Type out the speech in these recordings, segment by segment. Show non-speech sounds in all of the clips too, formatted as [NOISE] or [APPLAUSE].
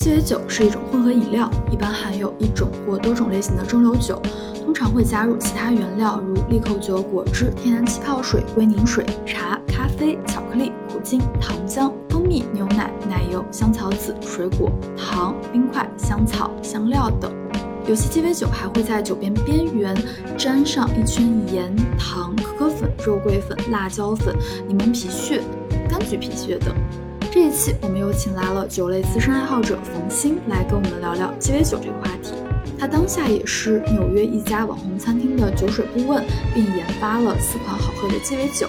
鸡尾酒是一种混合饮料，一般含有一种或多种类型的蒸馏酒，通常会加入其他原料，如利口酒、果汁、天然气泡水、龟苓水、茶、咖啡、巧克力、苦精、糖浆、蜂蜜、牛奶、奶油、香草籽、水果、糖、冰块、香草、香料等。有些鸡尾酒还会在酒边边缘沾上一圈盐、糖、可可粉、肉桂粉、辣椒粉、柠檬皮屑、柑橘皮屑等。这一期我们又请来了酒类资深爱好者冯鑫来跟我们聊聊鸡尾酒这个话题。他当下也是纽约一家网红餐厅的酒水顾问，并研发了四款好喝的鸡尾酒。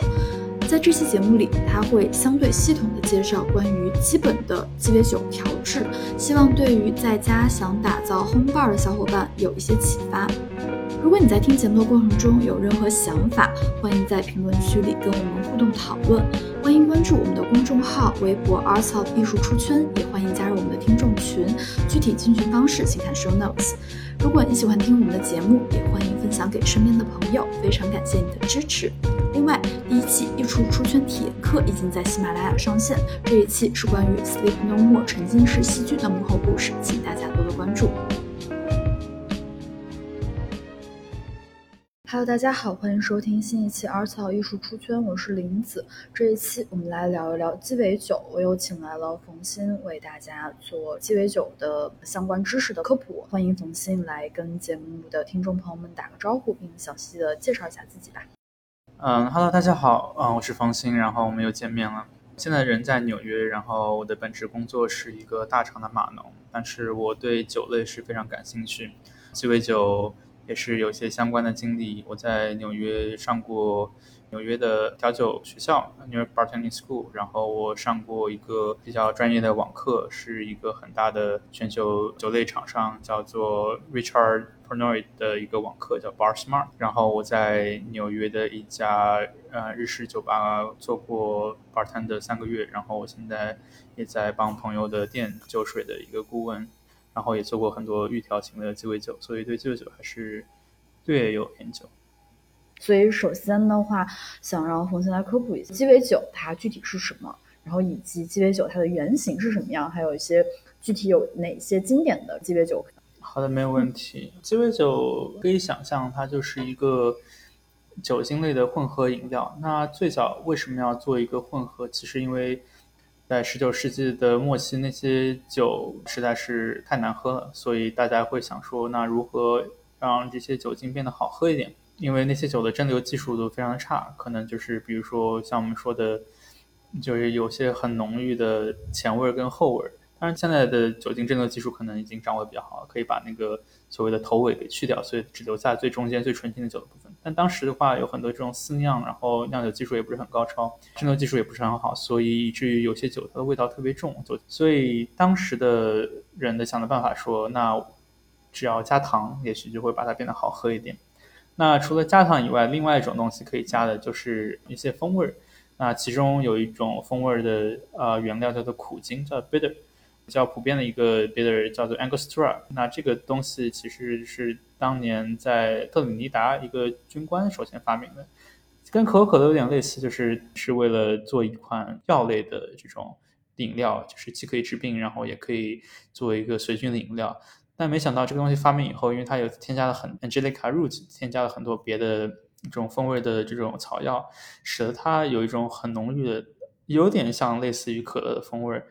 在这期节目里，他会相对系统的介绍关于基本的鸡尾酒调制，希望对于在家想打造 home bar 的小伙伴有一些启发。如果你在听节目的过程中有任何想法，欢迎在评论区里跟我们互动讨论。欢迎关注我们的公众号、微博 Arts of 艺术出圈，也欢迎加入我们的听众群。具体进群方式请看 show notes。如果你喜欢听我们的节目，也欢迎分享给身边的朋友。非常感谢你的支持。另外，第一期艺术出圈体验课已经在喜马拉雅上线，这一期是关于 Sleep No More 沉浸式戏剧的幕后故事，请大家多多关注。Hello，大家好，欢迎收听新一期《耳草艺术出圈》，我是林子。这一期我们来聊一聊鸡尾酒，我又请来了冯鑫为大家做鸡尾酒的相关知识的科普。欢迎冯鑫来跟节目的听众朋友们打个招呼，并详细的介绍一下自己吧。嗯，Hello，大家好，嗯，我是冯鑫，然后我们又见面了。现在人在纽约，然后我的本职工作是一个大厂的码农，但是我对酒类是非常感兴趣，鸡尾酒。也是有些相关的经历。我在纽约上过纽约的调酒学校 （New York Bartending School），然后我上过一个比较专业的网课，是一个很大的全球酒类厂商叫做 Richard Pernod 的一个网课，叫 Bar Smart。然后我在纽约的一家呃日式酒吧做过 bartender 三个月，然后我现在也在帮朋友的店酒水的一个顾问。然后也做过很多预调型的鸡尾酒，所以对鸡尾酒还是略有研究。所以首先的话，想让冯鑫来科普一下鸡尾酒它具体是什么，然后以及鸡尾酒它的原型是什么样，还有一些具体有哪些经典的鸡尾酒。好的，没有问题。鸡尾酒可以想象它就是一个酒精类的混合饮料。那最早为什么要做一个混合？其实因为在十九世纪的末期，那些酒实在是太难喝了，所以大家会想说，那如何让这些酒精变得好喝一点？因为那些酒的蒸馏技术都非常的差，可能就是比如说像我们说的，就是有些很浓郁的前味跟后味。当然，现在的酒精蒸馏技术可能已经掌握比较好，可以把那个所谓的头尾给去掉，所以只留下最中间最纯净的酒的部分。但当时的话，有很多这种私酿，然后酿酒技术也不是很高超，蒸馏技术也不是很好，所以以至于有些酒它的味道特别重。所以当时的人的想的办法说，那只要加糖，也许就会把它变得好喝一点。那除了加糖以外，另外一种东西可以加的就是一些风味儿。那其中有一种风味儿的呃原料叫做苦精，叫 bitter。比较普遍的一个 bitter 叫做 Angostura，那这个东西其实是当年在特立尼达一个军官首先发明的，跟可口可乐有点类似，就是是为了做一款药类的这种饮料，就是既可以治病，然后也可以作为一个随军的饮料。但没想到这个东西发明以后，因为它有添加了很 Angelica root，添加了很多别的这种风味的这种草药，使得它有一种很浓郁的，有点像类似于可乐的风味。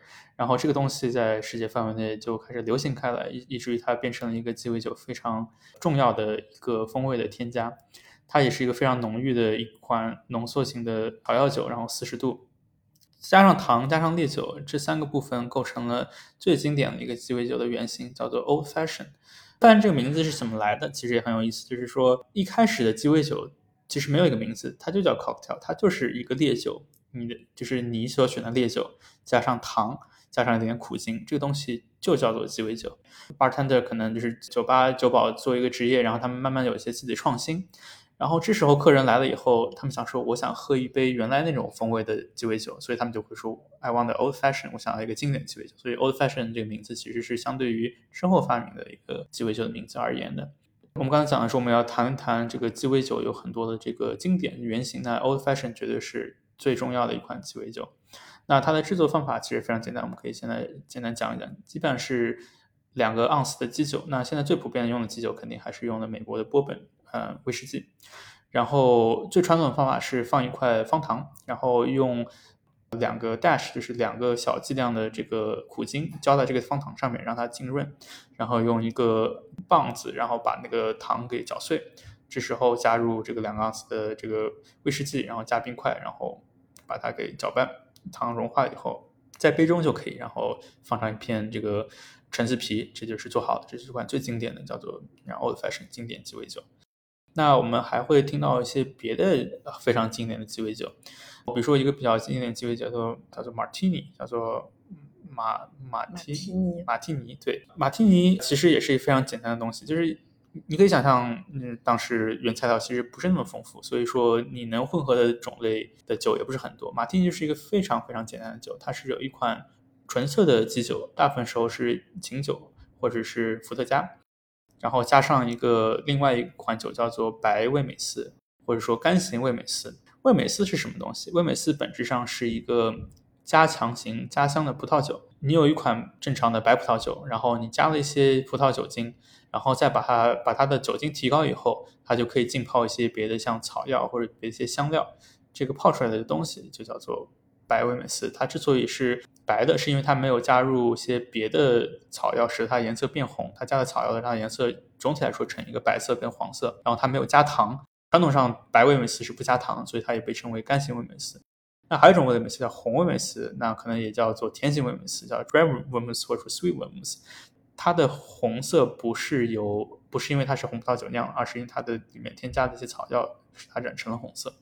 然后这个东西在世界范围内就开始流行开来，以以至于它变成了一个鸡尾酒非常重要的一个风味的添加。它也是一个非常浓郁的一款浓缩型的草药酒，然后四十度，加上糖，加上烈酒，这三个部分构成了最经典的一个鸡尾酒的原型，叫做 Old Fashion。但这个名字是怎么来的？其实也很有意思，就是说一开始的鸡尾酒其实没有一个名字，它就叫 Cocktail，它就是一个烈酒，你的就是你所选的烈酒加上糖。加上一点苦精，这个东西就叫做鸡尾酒。Bartender 可能就是酒吧酒保做一个职业，然后他们慢慢有一些自己的创新。然后这时候客人来了以后，他们想说，我想喝一杯原来那种风味的鸡尾酒，所以他们就会说，I want the old fashion，我想要一个经典鸡尾酒。所以 old fashion 这个名字其实是相对于身后发明的一个鸡尾酒的名字而言的。我们刚才讲的是我们要谈一谈这个鸡尾酒有很多的这个经典原型，那 old fashion 绝对是最重要的一款鸡尾酒。那它的制作方法其实非常简单，我们可以现在简单讲一讲，基本上是两个盎司的基酒。那现在最普遍用的基酒肯定还是用的美国的波本呃威士忌。然后最传统的方法是放一块方糖，然后用两个 dash，就是两个小剂量的这个苦精浇在这个方糖上面，让它浸润。然后用一个棒子，然后把那个糖给搅碎。这时候加入这个两个盎司的这个威士忌，然后加冰块，然后把它给搅拌，糖融化以后，在杯中就可以，然后放上一片这个橙子皮，这就是做好的。这是一款最经典的，叫做 Old Fashion 经典鸡尾酒。那我们还会听到一些别的非常经典的鸡尾酒，比如说一个比较经典的鸡尾酒叫做叫做 Martini，叫做马马提马提尼。对，马提尼其实也是一非常简单的东西，就是。你可以想象，嗯，当时原材料其实不是那么丰富，所以说你能混合的种类的酒也不是很多。马提尼就是一个非常非常简单的酒，它是有一款纯色的基酒，大部分时候是琴酒或者是伏特加，然后加上一个另外一款酒叫做白味美斯，或者说干型味美斯。味美斯是什么东西？味美斯本质上是一个加强型加香的葡萄酒。你有一款正常的白葡萄酒，然后你加了一些葡萄酒精。然后再把它把它的酒精提高以后，它就可以浸泡一些别的像草药或者别一些香料，这个泡出来的东西就叫做白味美斯。它之所以是白的，是因为它没有加入一些别的草药使它颜色变红，它加了草药的让它颜色总体来说呈一个白色跟黄色。然后它没有加糖，传统上白味美斯是不加糖，所以它也被称为干型味美斯。那还有一种味美斯叫红味美斯，那可能也叫做甜型味美斯，叫 dry 味美斯或者说 sweet 味美斯。它的红色不是由不是因为它是红葡萄酒酿，而是因为它的里面添加的一些草药使它染成了红色。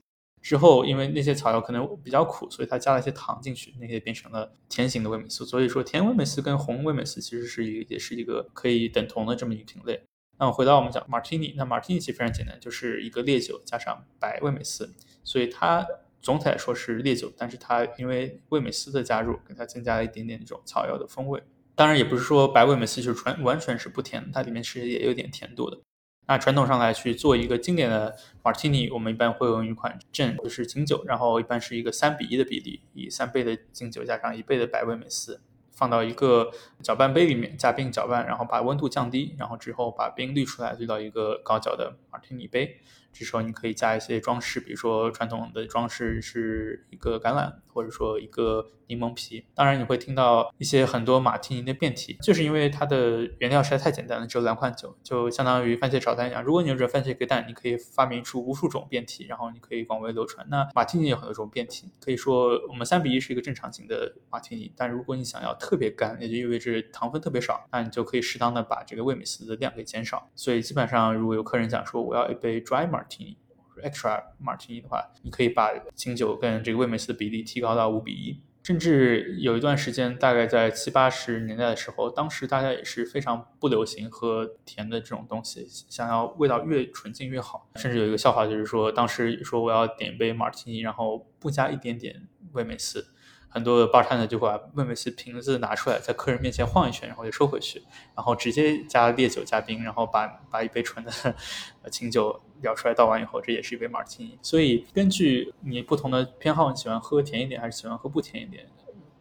之后因为那些草药可能比较苦，所以它加了一些糖进去，那些变成了甜型的味美斯。所以说甜味美斯跟红味美斯其实是一也是一个可以等同的这么一个品类。那我回到我们讲马提尼，那马提尼其实非常简单，就是一个烈酒加上白味美斯，所以它总体来说是烈酒，但是它因为味美斯的加入，给它增加了一点点这种草药的风味。当然也不是说白味美斯就是纯完全是不甜，它里面其实也有点甜度的。那传统上来去做一个经典的马提尼，我们一般会用一款正就是清酒，然后一般是一个三比一的比例，以三倍的清酒加上一倍的白味美斯，放到一个搅拌杯里面加冰搅拌，然后把温度降低，然后之后把冰滤出来，滤到一个高脚的马提尼杯。这时候你可以加一些装饰，比如说传统的装饰是一个橄榄，或者说一个柠檬皮。当然你会听到一些很多马提尼的变体，就是因为它的原料实在太简单了，只有两款酒，就相当于番茄炒蛋一样。如果你有这番茄给蛋，你可以发明出无数种变体，然后你可以广为流传。那马提尼有很多种变体，可以说我们三比一是一个正常型的马提尼，但如果你想要特别干，也就意味着糖分特别少，那你就可以适当的把这个味美斯的量给减少。所以基本上如果有客人讲说我要一杯 dry martini。Extra martini 的话，你可以把清酒跟这个味美思的比例提高到五比一，甚至有一段时间，大概在七八十年代的时候，当时大家也是非常不流行喝甜的这种东西，想要味道越纯净越好。甚至有一个笑话，就是说当时说我要点一杯 martini，然后不加一点点味美思。很多的 bar 台呢就会把妹妹是瓶子拿出来，在客人面前晃一圈，然后就收回去，然后直接加烈酒加冰，然后把把一杯纯的呃清酒舀出来倒完以后，这也是一杯马提尼。所以根据你不同的偏好，你喜欢喝甜一点还是喜欢喝不甜一点？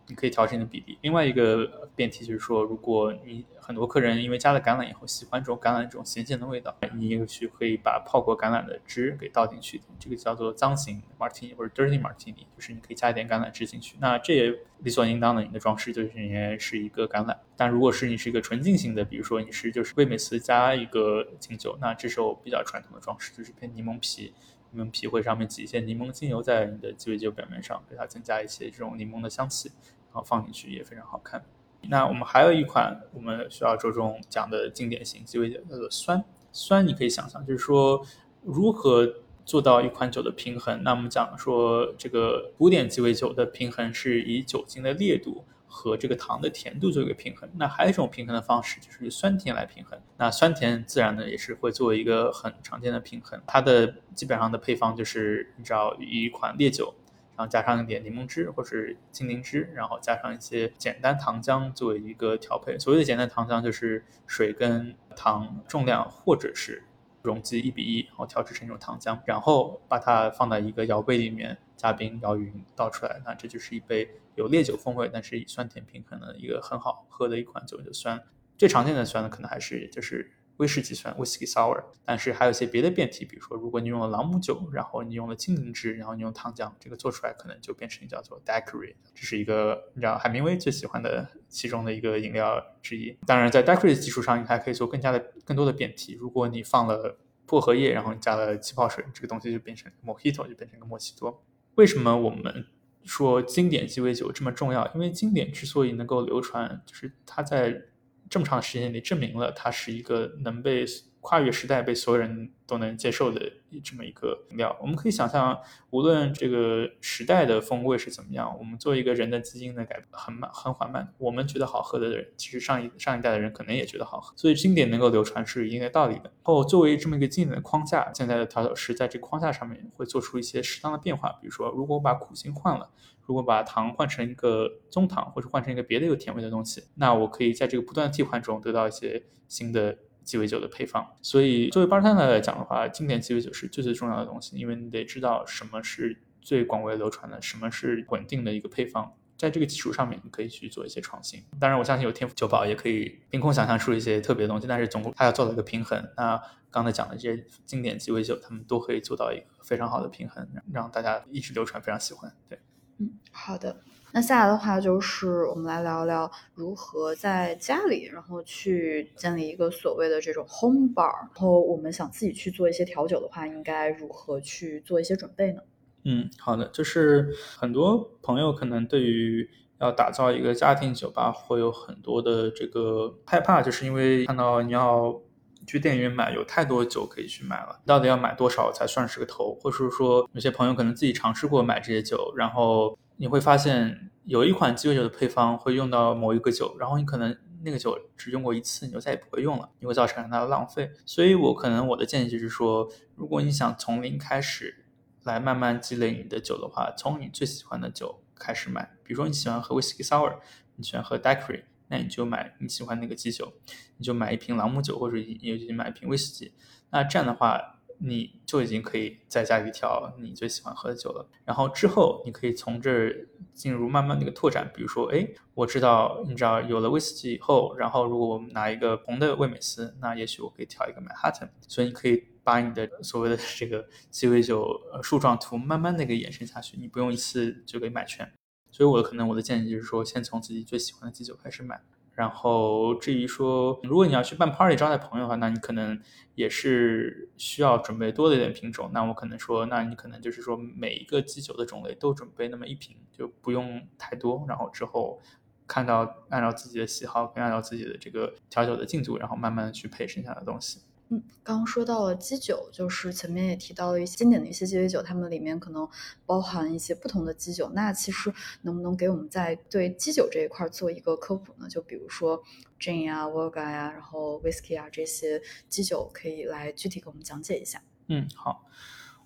你可以调整你的比例。另外一个辩题就是说，如果你很多客人因为加了橄榄以后喜欢这种橄榄这种咸咸的味道，你也许可以把泡过橄榄的汁给倒进去，这个叫做脏型 martini 或者 dirty martini，就是你可以加一点橄榄汁进去。那这也理所应当的，你的装饰就是应该是一个橄榄。但如果是你是一个纯净型的，比如说你是就是味美斯加一个清酒，那这时候比较传统的装饰就是片柠檬皮。柠檬皮会上面挤一些柠檬精油在你的鸡尾酒表面上，给它增加一些这种柠檬的香气。然后放进去也非常好看。那我们还有一款我们需要着重讲的经典型鸡尾酒，叫做酸。酸你可以想象，就是说如何做到一款酒的平衡。那我们讲说这个古典鸡尾酒的平衡是以酒精的烈度和这个糖的甜度做一个平衡。那还有一种平衡的方式就是酸甜来平衡。那酸甜自然呢也是会作为一个很常见的平衡。它的基本上的配方就是你知道一款烈酒。然后加上一点柠檬汁或是青柠汁，然后加上一些简单糖浆作为一个调配。所谓的简单糖浆就是水跟糖重量或者是容积一比一，然后调制成一种糖浆，然后把它放在一个摇杯里面加冰摇匀倒出来，那这就是一杯有烈酒风味，但是以酸甜平衡的一个很好喝的一款酒酒酸。最常见的酸呢，可能还是就是威士忌酸 （whisky sour），但是还有一些别的变体，比如说如果你用了朗姆酒，然后你用了精灵汁，然后你用糖浆，这个做出来可能就变成叫做 daiquiri，这是一个你知道海明威最喜欢的其中的一个饮料之一。当然，在 daiquiri 的基础上，你还可以做更加的更多的变体。如果你放了薄荷叶，然后你加了气泡水，这个东西就变成 mojito，就变成一个莫西多。为什么我们说经典鸡尾酒这么重要？因为经典之所以能够流传，就是它在这么长时间里证明了它是一个能被跨越时代、被所有人都能接受的这么一个饮料。我们可以想象，无论这个时代的风味是怎么样，我们作为一个人的基因的改很慢、很缓慢。我们觉得好喝的人，其实上一上一代的人可能也觉得好喝。所以经典能够流传是有一定的道理的。后作为这么一个经典的框架，现在的调酒师在这个框架上面会做出一些适当的变化。比如说，如果我把苦心换了。如果把糖换成一个棕糖，或者换成一个别的有甜味的东西，那我可以在这个不断替换中得到一些新的鸡尾酒的配方。所以，作为 bartender 来讲的话，经典鸡尾酒是最最重要的东西，因为你得知道什么是最广为流传的，什么是稳定的一个配方。在这个基础上面，你可以去做一些创新。当然，我相信有天赋酒保也可以凭空想象出一些特别的东西，但是总共他要做到一个平衡。那刚才讲的这些经典鸡尾酒，他们都可以做到一个非常好的平衡，让大家一直流传，非常喜欢。对。嗯，好的。那下来的话，就是我们来聊聊如何在家里，然后去建立一个所谓的这种 home bar。然后我们想自己去做一些调酒的话，应该如何去做一些准备呢？嗯，好的。就是很多朋友可能对于要打造一个家庭酒吧，会有很多的这个害怕，就是因为看到你要。去电影院买有太多酒可以去买了，到底要买多少才算是个头？或者是说，有些朋友可能自己尝试过买这些酒，然后你会发现有一款鸡尾酒的配方会用到某一个酒，然后你可能那个酒只用过一次，你就再也不会用了，你会造成很大的浪费。所以我可能我的建议就是说，如果你想从零开始来慢慢积累你的酒的话，从你最喜欢的酒开始买，比如说你喜欢喝 whiskey sour，你喜欢喝 daiquiri。那你就买你喜欢那个基酒，你就买一瓶朗姆酒，或者也就买一瓶威士忌。那这样的话，你就已经可以在家里调你最喜欢喝的酒了。然后之后，你可以从这儿进入慢慢的一个拓展。比如说，哎，我知道，你知道有了威士忌以后，然后如果我们拿一个红的味美斯，那也许我可以调一个曼哈顿。所以你可以把你的所谓的这个鸡尾酒树状图慢慢的给延伸下去，你不用一次就给买全。所以，我可能我的建议就是说，先从自己最喜欢的基酒开始买。然后，至于说，如果你要去办 party 招待朋友的话，那你可能也是需要准备多的一点品种。那我可能说，那你可能就是说，每一个基酒的种类都准备那么一瓶，就不用太多。然后之后看到按照自己的喜好，跟按照自己的这个调酒的进度，然后慢慢的去配剩下的东西。嗯，刚刚说到了基酒，就是前面也提到了一些经典的一些鸡尾酒，它们里面可能包含一些不同的基酒。那其实能不能给我们在对基酒这一块做一个科普呢？就比如说 gin 啊、vodka 啊，然后 whisky 啊这些基酒，可以来具体给我们讲解一下。嗯，好，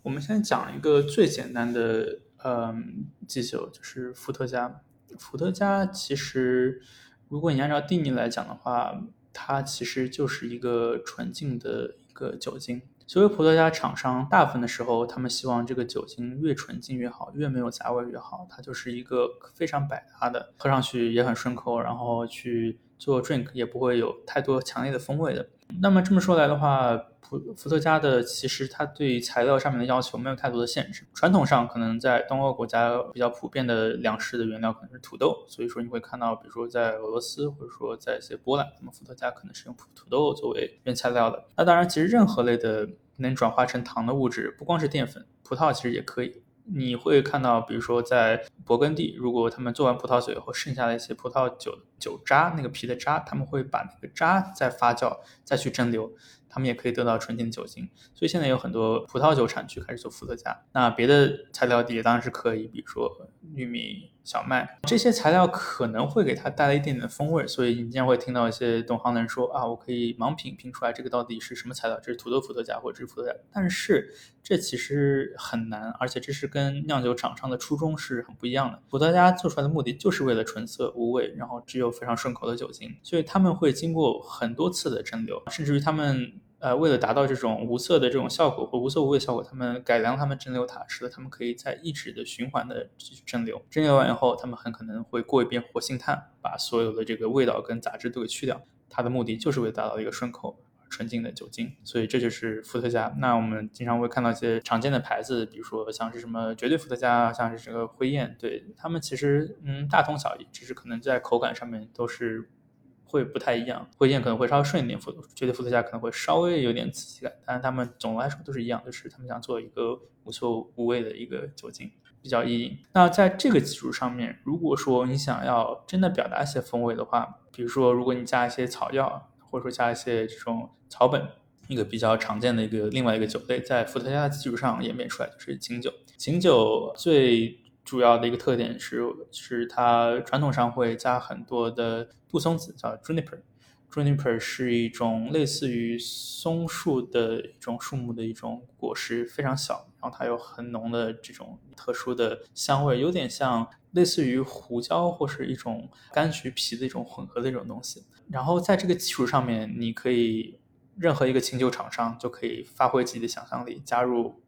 我们先讲一个最简单的，嗯，基酒就是伏特加。伏特加其实，如果你按照定义来讲的话，它其实就是一个纯净的一个酒精。所以葡萄牙厂商大部分的时候，他们希望这个酒精越纯净越好，越没有杂味越好。它就是一个非常百搭的，喝上去也很顺口，然后去做 drink 也不会有太多强烈的风味的。那么这么说来的话。伏伏特加的其实它对材料上面的要求没有太多的限制。传统上可能在东欧国家比较普遍的粮食的原料可能是土豆，所以说你会看到，比如说在俄罗斯或者说在一些波兰，那么伏特加可能是用土豆作为原材料的。那当然，其实任何类的能转化成糖的物质，不光是淀粉，葡萄其实也可以。你会看到，比如说在勃艮第，如果他们做完葡萄酒以后剩下的一些葡萄酒酒渣，那个皮的渣，他们会把那个渣再发酵，再去蒸馏。他们也可以得到纯净的酒精，所以现在有很多葡萄酒产区开始做伏特加。那别的材料底当然是可以，比如说玉米、小麦这些材料可能会给它带来一点点的风味，所以你经常会听到一些懂行的人说啊，我可以盲品评出来这个到底是什么材料，这是土豆伏特加或者是伏特加。但是这其实很难，而且这是跟酿酒厂商的初衷是很不一样的。伏特加做出来的目的就是为了纯色无味，然后只有非常顺口的酒精，所以他们会经过很多次的蒸馏，甚至于他们。呃，为了达到这种无色的这种效果或无色无味效果，他们改良他们蒸馏塔，使得他们可以在一直的循环的继续蒸馏。蒸馏完以后，他们很可能会过一遍活性炭，把所有的这个味道跟杂质都给去掉。它的目的就是为了达到一个顺口、纯净的酒精。所以这就是伏特加。那我们经常会看到一些常见的牌子，比如说像是什么绝对伏特加，像是这个灰雁，对他们其实嗯大同小异，只是可能在口感上面都是。会不太一样，灰雁可能会稍微顺一点，伏绝对伏特加可能会稍微有点刺激感，但是他们总的来说都是一样，就是他们想做一个无臭无味的一个酒精，比较易饮。那在这个基础上面，如果说你想要真的表达一些风味的话，比如说如果你加一些草药，或者说加一些这种草本，一个比较常见的一个另外一个酒类，在伏特加的基础上演变出来就是琴酒。琴酒最主要的一个特点是，是它传统上会加很多的杜松子，叫 juniper。juniper 是一种类似于松树的一种树木的一种果实，非常小，然后它有很浓的这种特殊的香味，有点像类似于胡椒或是一种柑橘皮的一种混合的一种东西。然后在这个基础上面，你可以任何一个清酒厂商就可以发挥自己的想象力，加入。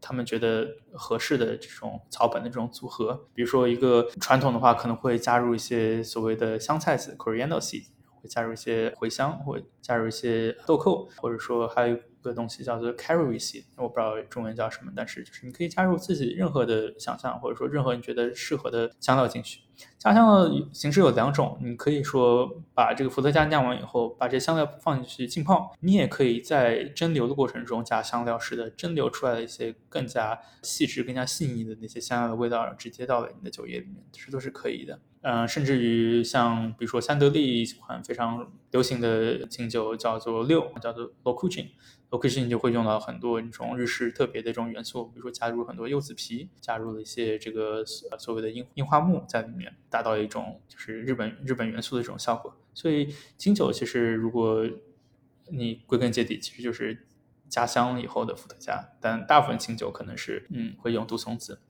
他们觉得合适的这种草本的这种组合，比如说一个传统的话，可能会加入一些所谓的香菜籽 （coriander seed），会加入一些茴香，会加入一些豆蔻，或者说还有。个东西叫做 carry seed，我不知道中文叫什么，但是就是你可以加入自己任何的想象，或者说任何你觉得适合的香料进去。加香的形式有两种，你可以说把这个伏特加酿完以后，把这香料放进去浸泡；你也可以在蒸馏的过程中加香料，使得蒸馏出来的一些更加细致、更加细腻的那些香料的味道直接到了你的酒液里面，这都是可以的。嗯，甚至于像比如说三得利一款非常流行的清酒叫做六，叫做 l o c u c i n location 就会用到很多那种日式特别的这种元素，比如说加入很多柚子皮，加入了一些这个所谓的樱樱花木在里面，达到一种就是日本日本元素的这种效果。所以清酒其实如果你归根结底其实就是加香以后的伏特加，但大部分清酒可能是嗯会用杜松子。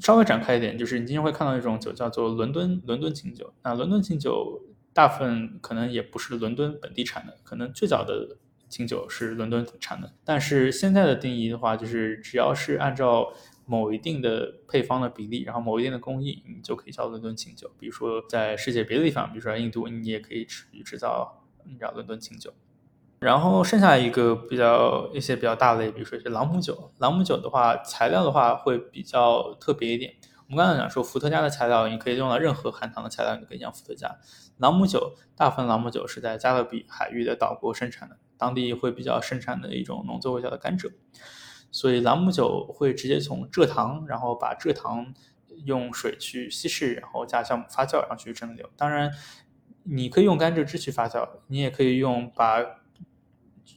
稍微展开一点，就是你经常会看到一种酒叫做伦敦伦敦清酒，那伦敦清酒大部分可能也不是伦敦本地产的，可能最早的。清酒是伦敦产的，但是现在的定义的话，就是只要是按照某一定的配方的比例，然后某一定的工艺，你就可以叫伦敦清酒。比如说在世界别的地方，比如说印度，你也可以制制造你叫伦敦清酒。然后剩下一个比较一些比较大类，比如说一些朗姆酒。朗姆酒的话，材料的话会比较特别一点。我们刚才讲说伏特加的材料，你可以用到任何含糖的材料，你可以酿伏特加。朗姆酒，大部分朗姆酒是在加勒比海域的岛国生产的。当地会比较盛产的一种农作物叫的甘蔗，所以朗姆酒会直接从蔗糖，然后把蔗糖用水去稀释，然后加酵母发酵，然后去蒸馏。当然，你可以用甘蔗汁去发酵，你也可以用把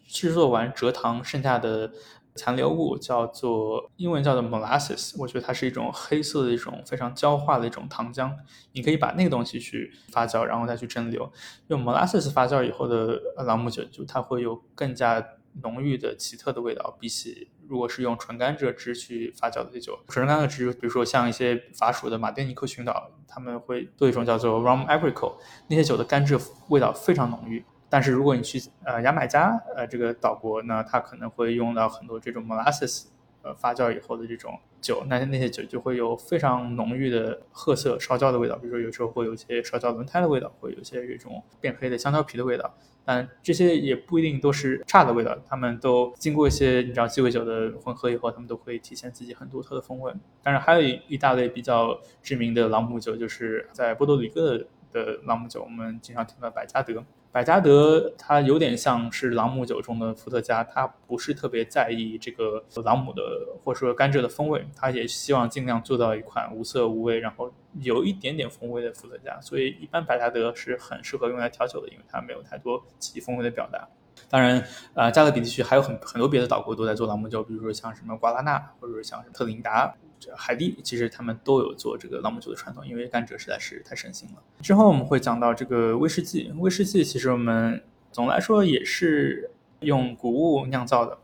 制作完蔗糖剩下的残留物，叫做英文叫做 molasses，我觉得它是一种黑色的一种非常焦化的一种糖浆，你可以把那个东西去发酵，然后再去蒸馏。用 molasses 发酵以后的朗姆酒，就它会有更加浓郁的奇特的味道，比起如果是用纯甘蔗汁去发酵的酒。纯甘蔗汁，比如说像一些法属的马丁尼克群岛，他们会做一种叫做 rum agrico 那些酒的甘蔗味道非常浓郁。但是如果你去呃牙买加呃这个岛国，呢它可能会用到很多这种 molasses。呃，发酵以后的这种酒，那那些酒就会有非常浓郁的褐色烧焦的味道，比如说有时候会有一些烧焦轮胎的味道，会有一些这种变黑的香蕉皮的味道。但这些也不一定都是差的味道，他们都经过一些你知道鸡尾酒的混合以后，他们都会体现自己很独特的风味。当然，还有一一大类比较知名的朗姆酒，就是在波多黎各的朗姆酒，我们经常听到百加德。百加德它有点像是朗姆酒中的伏特加，它不是特别在意这个朗姆的或者说甘蔗的风味，它也希望尽量做到一款无色无味，然后有一点点风味的伏特加。所以一般百加德是很适合用来调酒的，因为它没有太多自己风味的表达。当然，呃，加勒比地区还有很很多别的岛国都在做朗姆酒，比如说像什么瓜拉纳，或者像特林达。海地其实他们都有做这个朗姆酒的传统，因为甘蔗实在是太盛行了。之后我们会讲到这个威士忌，威士忌其实我们总来说也是用谷物酿造的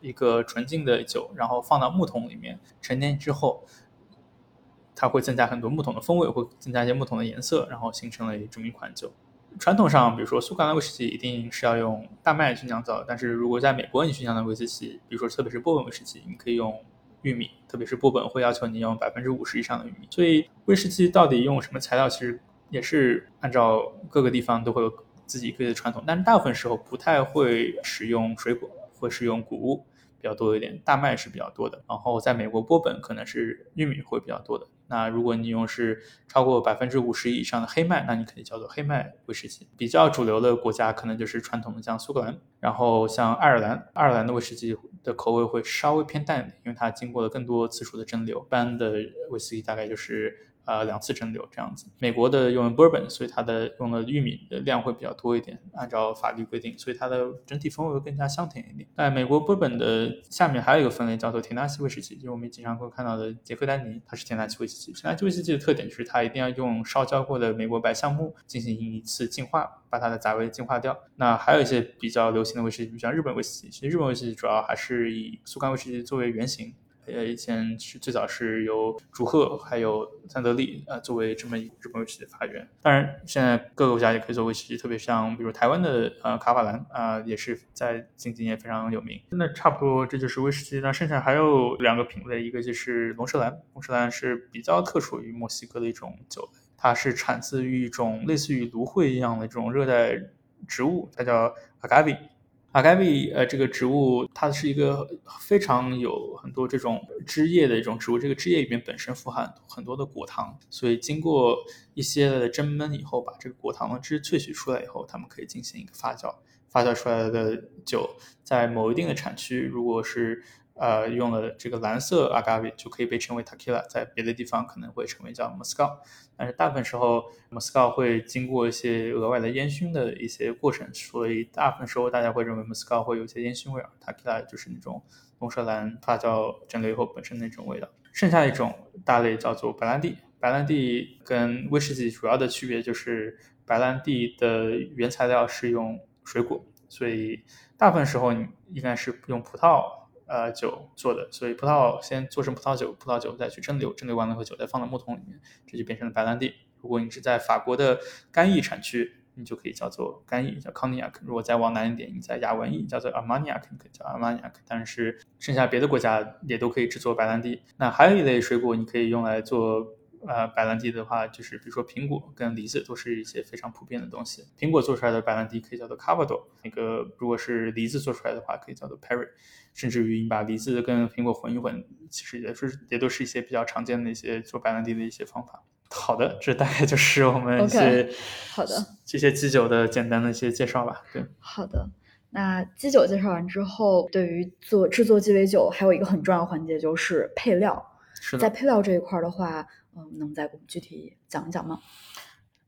一个纯净的酒，然后放到木桶里面陈年之后，它会增加很多木桶的风味，会增加一些木桶的颜色，然后形成了这么一款酒。传统上，比如说苏格兰威士忌一定是要用大麦去酿造，但是如果在美国你去酿造威士忌，比如说特别是波本威士忌，你可以用玉米，特别是波本会要求你用百分之五十以上的玉米。所以威士忌到底用什么材料，其实也是按照各个地方都会有自己各自的传统，但是大部分时候不太会使用水果，会使用谷物比较多一点，大麦是比较多的。然后在美国波本可能是玉米会比较多的。那如果你用是超过百分之五十以上的黑麦，那你肯定叫做黑麦威士忌。比较主流的国家可能就是传统的像苏格兰，然后像爱尔兰，爱尔兰的威士忌的口味会稍微偏淡一点，因为它经过了更多次数的蒸馏。一般的威士忌大概就是。呃，两次蒸馏这样子。美国的用 bourbon，所以它的用的玉米的量会比较多一点，按照法律规定，所以它的整体风味会更加香甜一点。在美国 bourbon 的下面还有一个分类叫做田纳西威士忌，就是我们经常会看到的杰克丹尼，它是田纳西威士忌。田纳西威士忌的特点就是它一定要用烧焦过的美国白橡木进行一次净化，把它的杂味净化掉。那还有一些比较流行的威士忌，比如像日本威士忌，其实日本威士忌主要还是以苏格兰威士忌作为原型。呃，以前是最早是由祝贺还有三得利呃作为这么一日本威士忌的发源。当然，现在各个国家也可以做威士忌，特别像比如台湾的呃卡法兰啊，也是在近几年非常有名。那差不多这就是威士忌。那剩下还有两个品类，一个就是龙舌兰。龙舌兰是比较特属于墨西哥的一种酒，它是产自于一种类似于芦荟一样的这种热带植物，它叫做。阿卡比，呃，这个植物它是一个非常有很多这种汁液的一种植物，这个汁液里面本身富含很多的果糖，所以经过一些的蒸焖以后，把这个果糖的汁萃取出来以后，他们可以进行一个发酵，发酵出来的酒在某一定的产区，如果是。呃，用了这个蓝色 agave 就可以被称为 tequila，在别的地方可能会称为叫 moscow，但是大部分时候 moscow 会经过一些额外的烟熏的一些过程，所以大部分时候大家会认为 moscow 会有一些烟熏味儿，tequila 就是那种龙舌兰发酵蒸馏以后本身那种味道。剩下一种大类叫做白兰地，白兰地跟威士忌主要的区别就是白兰地的原材料是用水果，所以大部分时候你应该是用葡萄。呃，酒做的，所以葡萄先做成葡萄酒，葡萄酒再去蒸馏，蒸馏完了以后酒再放到木桶里面，这就变成了白兰地。如果你是在法国的干邑产区，你就可以叫做干邑，叫 Cognac。如果再往南一点，你在雅文邑叫做 Armagnac，可以叫 Armagnac。但是剩下别的国家也都可以制作白兰地。那还有一类水果，你可以用来做。呃，白兰地的话，就是比如说苹果跟梨子都是一些非常普遍的东西。苹果做出来的白兰地可以叫做 Cavado，那个如果是梨子做出来的话，可以叫做 Perry。甚至于你把梨子跟苹果混一混，其实也是也都是一些比较常见的一些做白兰地的一些方法。好的，这大概就是我们一些好的这些基酒的简单的一些介绍吧。对，好的。那基酒介绍完之后，对于做制作鸡尾酒，还有一个很重要的环节就是配料。是在配料这一块的话。嗯，能再具体讲一讲吗？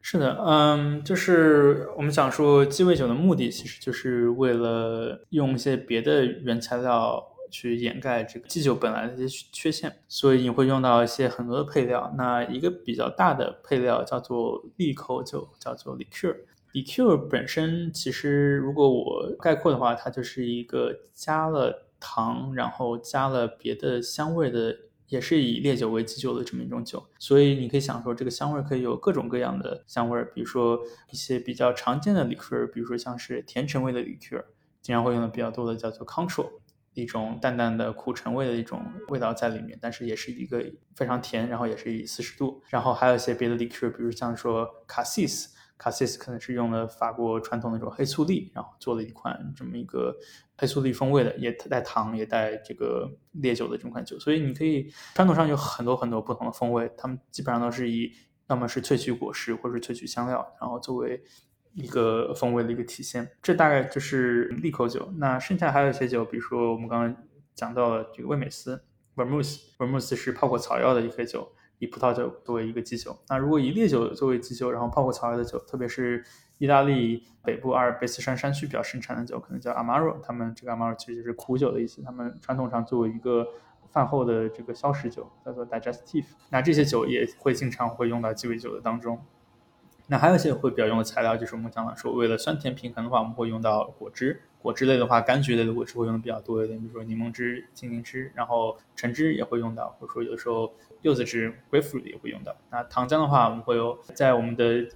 是的，嗯，就是我们想说鸡尾酒的目的，其实就是为了用一些别的原材料去掩盖这个基酒本来的一些缺陷，所以你会用到一些很多的配料。那一个比较大的配料叫做利口酒，叫做 liqueur。liqueur 本身其实如果我概括的话，它就是一个加了糖，然后加了别的香味的。也是以烈酒为基酒的这么一种酒，所以你可以想说，这个香味可以有各种各样的香味，比如说一些比较常见的 liqueur，比如说像是甜橙味的 liqueur，经常会用的比较多的叫做 control，一种淡淡的苦橙味的一种味道在里面，但是也是一个非常甜，然后也是以四十度，然后还有一些别的 liqueur，比如像说 cassis。卡西斯可能是用了法国传统那种黑醋栗，然后做了一款这么一个黑醋栗风味的，也带糖也带这个烈酒的这款酒。所以你可以传统上有很多很多不同的风味，他们基本上都是以要么是萃取果实，或者是萃取香料，然后作为一个风味的一个体现。这大概就是利口酒。那剩下还有一些酒，比如说我们刚刚讲到了这个威美斯 （Vermouth），Vermouth 是泡过草药的一个酒。以葡萄酒作为一个基酒，那如果以烈酒作为基酒，然后泡过草药的酒，特别是意大利北部阿尔卑斯山山区比较盛产的酒，可能叫 Amaro。他们这个 Amaro 其实就是苦酒的意思。他们传统上作为一个饭后的这个消食酒，叫做 digestive。那这些酒也会经常会用到鸡尾酒的当中。那还有一些会比较用的材料，就是我们讲了说，为了酸甜平衡的话，我们会用到果汁。果汁类的话，柑橘类的果汁会用的比较多一点，比如说柠檬汁、青柠汁，然后橙汁也会用到，或者说有的时候柚子汁 （grapefruit） 也会用到。那糖浆的话，我们会有在我们的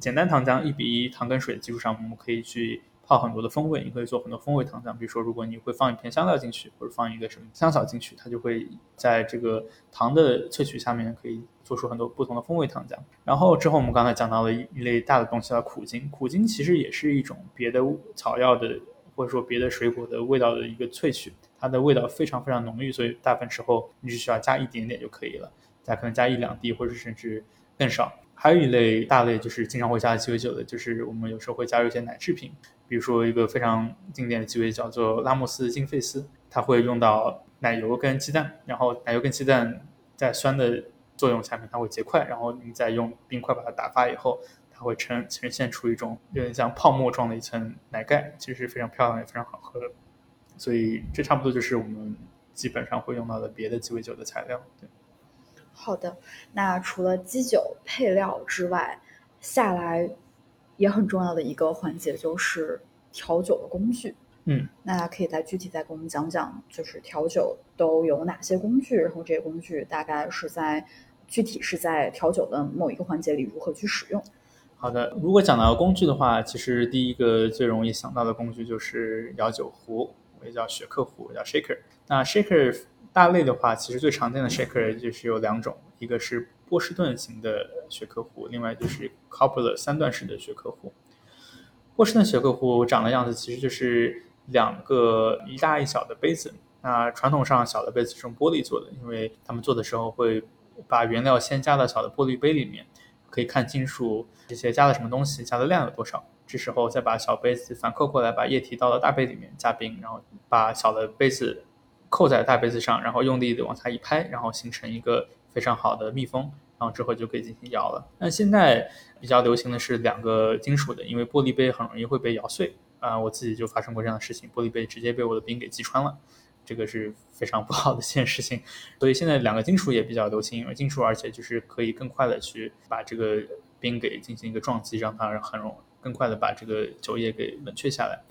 简单糖浆一比一糖跟水的基础上，我们可以去泡很多的风味，你可以做很多风味糖浆。比如说，如果你会放一片香料进去，或者放一个什么香草进去，它就会在这个糖的萃取下面可以做出很多不同的风味糖浆。然后之后我们刚才讲到了一类大的东西叫苦精，苦精其实也是一种别的草药的或者说别的水果的味道的一个萃取，它的味道非常非常浓郁，所以大部分时候你只需要加一点点就可以了，加可能加一两滴，或者甚至更少。还有一类大类就是经常会加鸡尾酒的，就是我们有时候会加入一些奶制品，比如说一个非常经典的鸡尾叫做拉莫斯金费斯，它会用到奶油跟鸡蛋，然后奶油跟鸡蛋在酸的作用下面它会结块，然后你再用冰块把它打发以后，它会呈呈现出一种有点像泡沫状的一层奶盖，其实是非常漂亮也非常好喝的。所以这差不多就是我们基本上会用到的别的鸡尾酒的材料，对。好的，那除了基酒配料之外，下来也很重要的一个环节就是调酒的工具。嗯，那可以再具体再给我们讲讲，就是调酒都有哪些工具，然后这些工具大概是在具体是在调酒的某一个环节里如何去使用？好的，如果讲到工具的话，其实第一个最容易想到的工具就是摇酒壶，也叫雪克壶，叫 shaker。那 shaker 大类的话，其实最常见的 shaker 就是有两种，一个是波士顿型的雪克壶，另外就是 coupler 三段式的雪克壶。波士顿雪克壶长的样子其实就是两个一大一小的杯子。那传统上小的杯子是用玻璃做的，因为他们做的时候会把原料先加到小的玻璃杯里面，可以看清楚这些加了什么东西，加的量有多少。这时候再把小杯子反扣过来，把液体倒到大杯里面加冰，然后把小的杯子。扣在大杯子上，然后用力的往下一拍，然后形成一个非常好的密封，然后之后就可以进行摇了。那现在比较流行的是两个金属的，因为玻璃杯很容易会被摇碎啊，我自己就发生过这样的事情，玻璃杯直接被我的冰给击穿了，这个是非常不好的一件事情。所以现在两个金属也比较流行，因为金属而且就是可以更快的去把这个冰给进行一个撞击，让它很容更快的把这个酒液给冷却下来。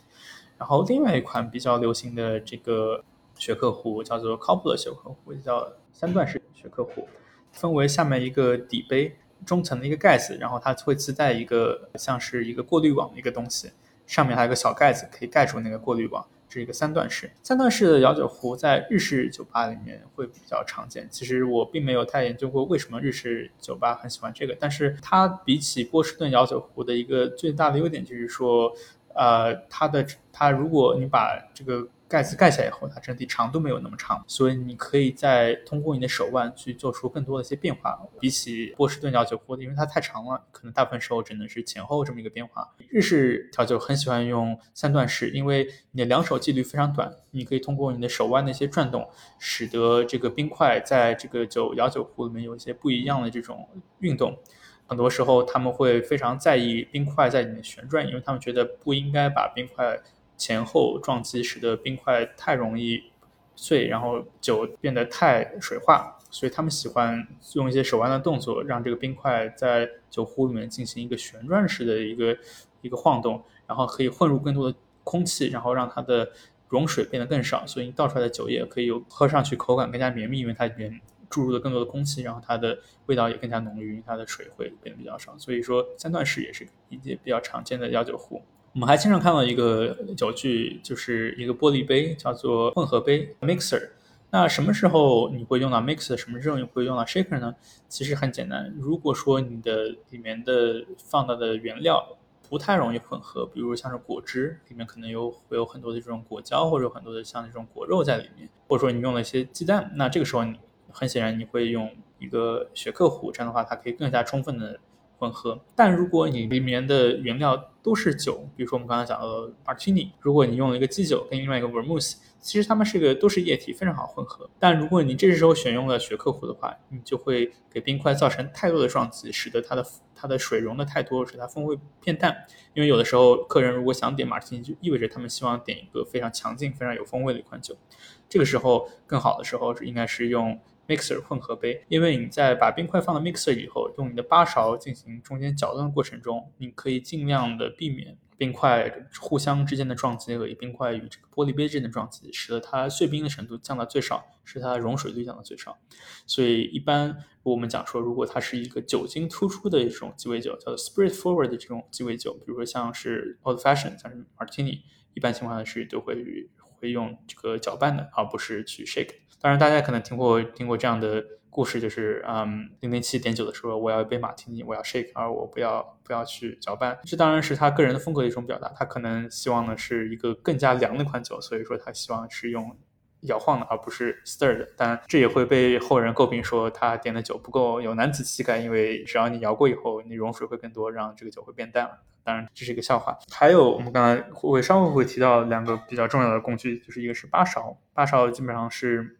然后另外一款比较流行的这个。雪克壶叫做 coupler 雪克壶，也叫三段式雪克壶，分为下面一个底杯，中层的一个盖子，然后它会自带一个像是一个过滤网的一个东西，上面还有个小盖子可以盖住那个过滤网，这是一个三段式。三段式的摇酒壶在日式酒吧里面会比较常见。其实我并没有太研究过为什么日式酒吧很喜欢这个，但是它比起波士顿摇酒壶的一个最大的优点就是说，呃，它的它如果你把这个盖子盖起来以后，它整体长度没有那么长，所以你可以再通过你的手腕去做出更多的一些变化。比起波士顿调酒壶，因为它太长了，可能大部分时候只能是前后这么一个变化。日式调酒很喜欢用三段式，因为你的两手距离非常短，你可以通过你的手腕的一些转动，使得这个冰块在这个酒摇酒壶里面有一些不一样的这种运动。很多时候他们会非常在意冰块在里面旋转，因为他们觉得不应该把冰块。前后撞击使得冰块太容易碎，然后酒变得太水化，所以他们喜欢用一些手腕的动作，让这个冰块在酒壶里面进行一个旋转式的一个一个晃动，然后可以混入更多的空气，然后让它的溶水变得更少，所以你倒出来的酒液可以有喝上去口感更加绵密，因为它里面注入了更多的空气，然后它的味道也更加浓郁，因为它的水会变得比较少。所以说三段式也是一些比较常见的摇酒壶。我们还经常看到一个酒具，就是一个玻璃杯，叫做混合杯 （mixer）。那什么时候你会用到 mixer？什么时候你会用到 shaker 呢？其实很简单，如果说你的里面的放到的原料不太容易混合，比如像是果汁，里面可能有会有很多的这种果胶，或者很多的像这种果肉在里面，或者说你用了一些鸡蛋，那这个时候你很显然你会用一个雪克壶，这样的话它可以更加充分的。混合，但如果你里面的原料都是酒，比如说我们刚才讲到的 Martini，如果你用了一个基酒跟另外一个 Vermouth，其实它们是个都是液体，非常好混合。但如果你这时候选用了雪克壶的话，你就会给冰块造成太多的撞击，使得它的它的水溶的太多，使它风味变淡。因为有的时候客人如果想点 Martini，就意味着他们希望点一个非常强劲、非常有风味的一款酒。这个时候更好的时候是应该是用。Mixer 混合杯，因为你在把冰块放到 mixer 以后，用你的八勺进行中间搅动的过程中，你可以尽量的避免冰块互相之间的撞击和冰块与这个玻璃杯之间的撞击，使得它碎冰的程度降到最少，使它溶水率降到最少。所以一般我们讲说，如果它是一个酒精突出的一种鸡尾酒，叫做 spirit forward 的这种鸡尾酒，比如说像是 old fashion，像是 martini，一般情况下是都会会用这个搅拌的，而不是去 shake。当然，大家可能听过听过这样的。故事就是，嗯，零零七点酒的时候，我要一杯马提尼，我要 shake，而我不要不要去搅拌。这当然是他个人的风格的一种表达。他可能希望的是一个更加凉的款酒，所以说他希望是用摇晃的，而不是 stir 的。但这也会被后人诟病说他点的酒不够有男子气概，因为只要你摇过以后，你溶水会更多，让这个酒会变淡。当然这是一个笑话。还有我们刚才会稍微会提到两个比较重要的工具，就是一个是八勺，八勺基本上是。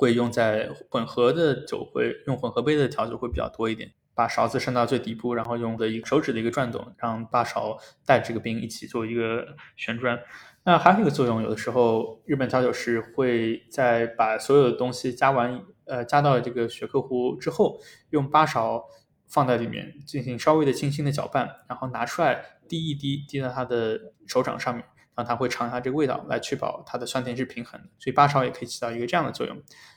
会用在混合的酒，会用混合杯的调酒会比较多一点。把勺子伸到最底部，然后用的一个手指的一个转动，让把勺带这个冰一起做一个旋转。那还有一个作用，有的时候日本调酒师会在把所有的东西加完，呃，加到这个雪克壶之后，用把勺放在里面进行稍微的轻轻的搅拌，然后拿出来滴一滴，滴到他的手掌上面。让它会尝一下这个味道，来确保它的酸甜是平衡的。所以八勺也可以起到一个这样的作用。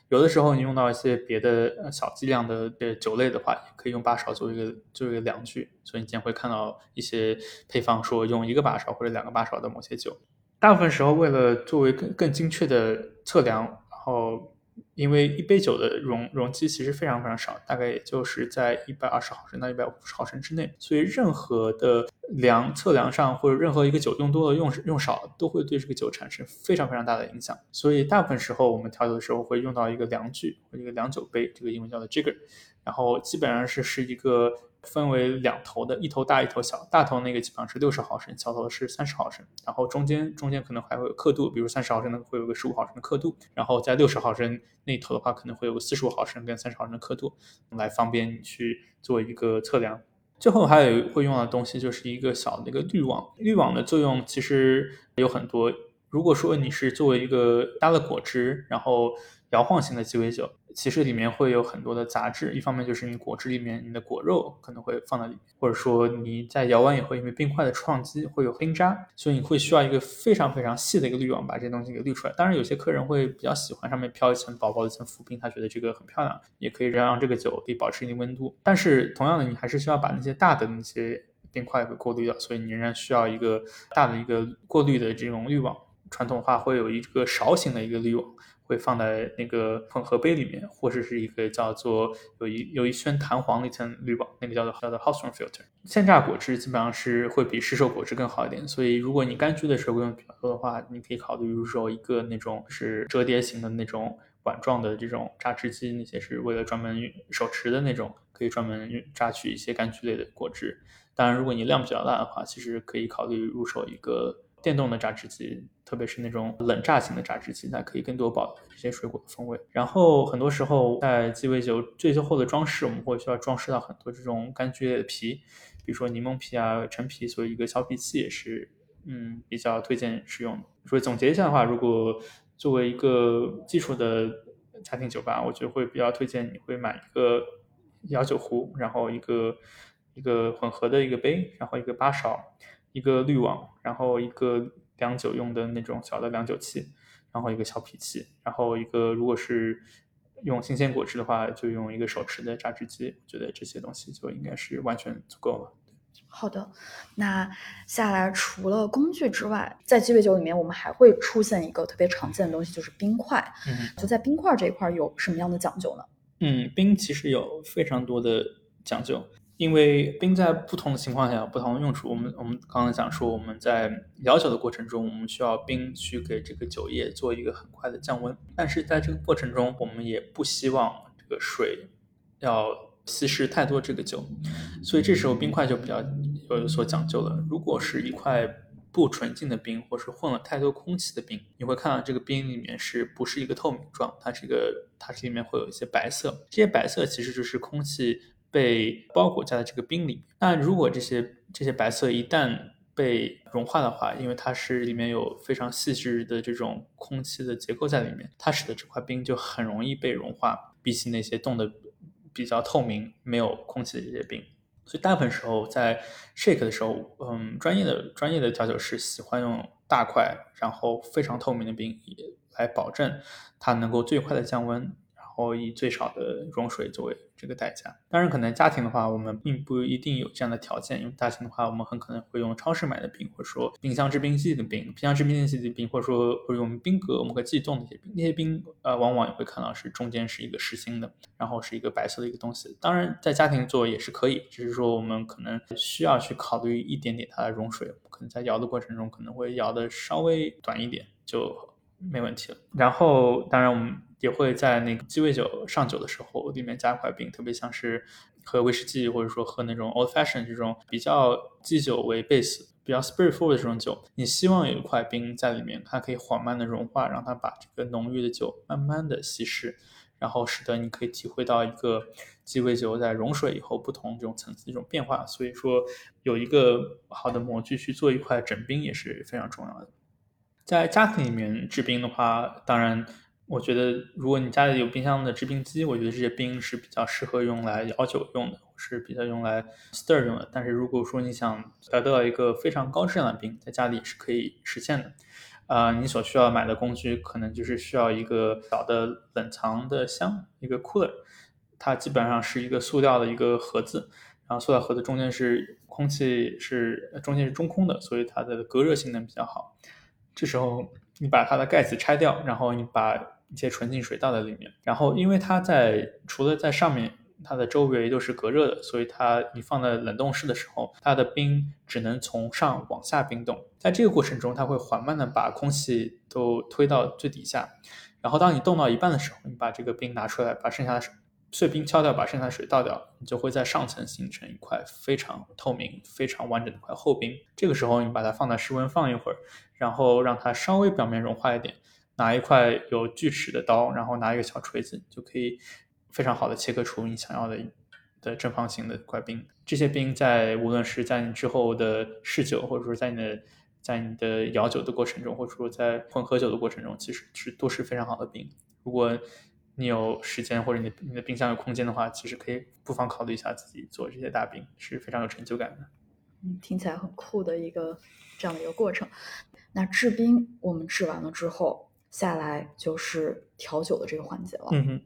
有的时候你用到一些别的小剂量的酒类的话，也可以用八勺作为一个作为一个量具。所以你经常会看到一些配方说用一个八勺或者两个八勺的某些酒。大部分时候为了作为更更精确的测量，然后。因为一杯酒的容容积其实非常非常少，大概也就是在一百二十毫升到一百五十毫升之内，所以任何的量测量上或者任何一个酒用多了用用少，都会对这个酒产生非常非常大的影响。所以大部分时候我们调酒的时候会用到一个量具或一个量酒杯，这个英文叫做 jigger，然后基本上是是一个。分为两头的，一头大，一头小。大头那个基本上是六十毫升，小头是三十毫升。然后中间中间可能还会有刻度，比如三十毫升的会有个十五毫升的刻度。然后在六十毫升那头的话，可能会有个四十五毫升跟三十毫升的刻度，来方便你去做一个测量。最后还有会用到的东西就是一个小的一个滤网。滤网的作用其实有很多。如果说你是作为一个加了果汁，然后摇晃型的鸡尾酒。其实里面会有很多的杂质，一方面就是你果汁里面你的果肉可能会放在里面，或者说你在摇完以后，因为冰块的撞击会有冰渣，所以你会需要一个非常非常细的一个滤网把这些东西给滤出来。当然，有些客人会比较喜欢上面飘一层薄薄的一层浮冰，他觉得这个很漂亮，也可以让这个酒可以保持一定温度。但是同样的，你还是需要把那些大的那些冰块给过滤掉，所以你仍然需要一个大的一个过滤的这种滤网。传统话会有一个勺形的一个滤网。会放在那个混合杯里面，或者是一个叫做有一有一圈弹簧的一层滤网，那个叫做叫做 h o u s e r o m filter。现榨果汁基本上是会比市售果汁更好一点，所以如果你柑橘的水果用比较多的话，你可以考虑入手一个那种是折叠型的那种碗状的这种榨汁机，那些是为了专门手持的那种，可以专门榨取一些柑橘类的果汁。当然，如果你量比较大的话，其实可以考虑入手一个。电动的榨汁机，特别是那种冷榨型的榨汁机，它可以更多保留一些水果的风味。然后很多时候在鸡尾酒最后的装饰，我们会需要装饰到很多这种柑橘类的皮，比如说柠檬皮啊、陈皮，所以一个削皮器也是嗯比较推荐使用。所以总结一下的话，如果作为一个基础的家庭酒吧，我觉得会比较推荐你会买一个摇酒壶，然后一个一个混合的一个杯，然后一个八勺。一个滤网，然后一个量酒用的那种小的量酒器，然后一个小脾器，然后一个如果是用新鲜果汁的话，就用一个手持的榨汁机。我觉得这些东西就应该是完全足够了。好的，那下来除了工具之外，在鸡尾酒里面，我们还会出现一个特别常见的东西，就是冰块。嗯，就在冰块这一块有什么样的讲究呢？嗯，冰其实有非常多的讲究。因为冰在不同的情况下有不同的用处。我们我们刚刚讲说，我们在摇酒的过程中，我们需要冰去给这个酒液做一个很快的降温。但是在这个过程中，我们也不希望这个水要稀释太多这个酒，所以这时候冰块就比较有所讲究了。如果是一块不纯净的冰，或是混了太多空气的冰，你会看到这个冰里面是不是一个透明状？它这个它这里面会有一些白色，这些白色其实就是空气。被包裹在了这个冰里。那如果这些这些白色一旦被融化的话，因为它是里面有非常细致的这种空气的结构在里面，它使得这块冰就很容易被融化。比起那些冻的比较透明、没有空气的这些冰，所以大部分时候在 shake 的时候，嗯，专业的专业的调酒师喜欢用大块，然后非常透明的冰来保证它能够最快的降温。然后以最少的融水作为这个代价。当然，可能家庭的话，我们并不一定有这样的条件。因为家庭的话，我们很可能会用超市买的冰，或者说冰箱制冰机的冰，冰箱制冰机的冰，或者说或者用冰格，我们会自己冻一些冰。那些冰，呃，往往也会看到是中间是一个实心的，然后是一个白色的一个东西。当然，在家庭做也是可以，只是说我们可能需要去考虑一点点它的融水，可能在摇的过程中可能会摇的稍微短一点就。没问题了。然后，当然我们也会在那个鸡尾酒上酒的时候，里面加一块冰，特别像是喝威士忌或者说喝那种 old fashion 这种比较基酒为 base、比较 spirit forward 的这种酒，你希望有一块冰在里面，它可以缓慢的融化，让它把这个浓郁的酒慢慢的稀释，然后使得你可以体会到一个鸡尾酒在融水以后不同这种层次的一种变化。所以说，有一个好的模具去做一块整冰也是非常重要的。在家庭里面制冰的话，当然，我觉得如果你家里有冰箱的制冰机，我觉得这些冰是比较适合用来摇酒用的，是比较用来 stir 用的。但是如果说你想得到一个非常高质量的冰，在家里是可以实现的。啊，你所需要买的工具可能就是需要一个小的冷藏的箱，一个 cooler，它基本上是一个塑料的一个盒子，然后塑料盒子中间是空气是中间是中空的，所以它的隔热性能比较好。这时候你把它的盖子拆掉，然后你把一些纯净水倒在里面，然后因为它在除了在上面，它的周围都是隔热的，所以它你放在冷冻室的时候，它的冰只能从上往下冰冻。在这个过程中，它会缓慢的把空气都推到最底下，然后当你冻到一半的时候，你把这个冰拿出来，把剩下的碎冰敲掉，把剩下的水倒掉，你就会在上层形成一块非常透明、非常完整的块厚冰。这个时候，你把它放在室温放一会儿，然后让它稍微表面融化一点，拿一块有锯齿的刀，然后拿一个小锤子，就可以非常好的切割出你想要的的正方形的块冰。这些冰在无论是在你之后的试酒，或者说在你的在你的摇酒的过程中，或者说在混合酒的过程中，其实是都是非常好的冰。如果你有时间或者你你的冰箱有空间的话，其实可以不妨考虑一下自己做这些大冰，是非常有成就感的。嗯，听起来很酷的一个这样的一个过程。那制冰我们制完了之后，下来就是调酒的这个环节了。嗯哼，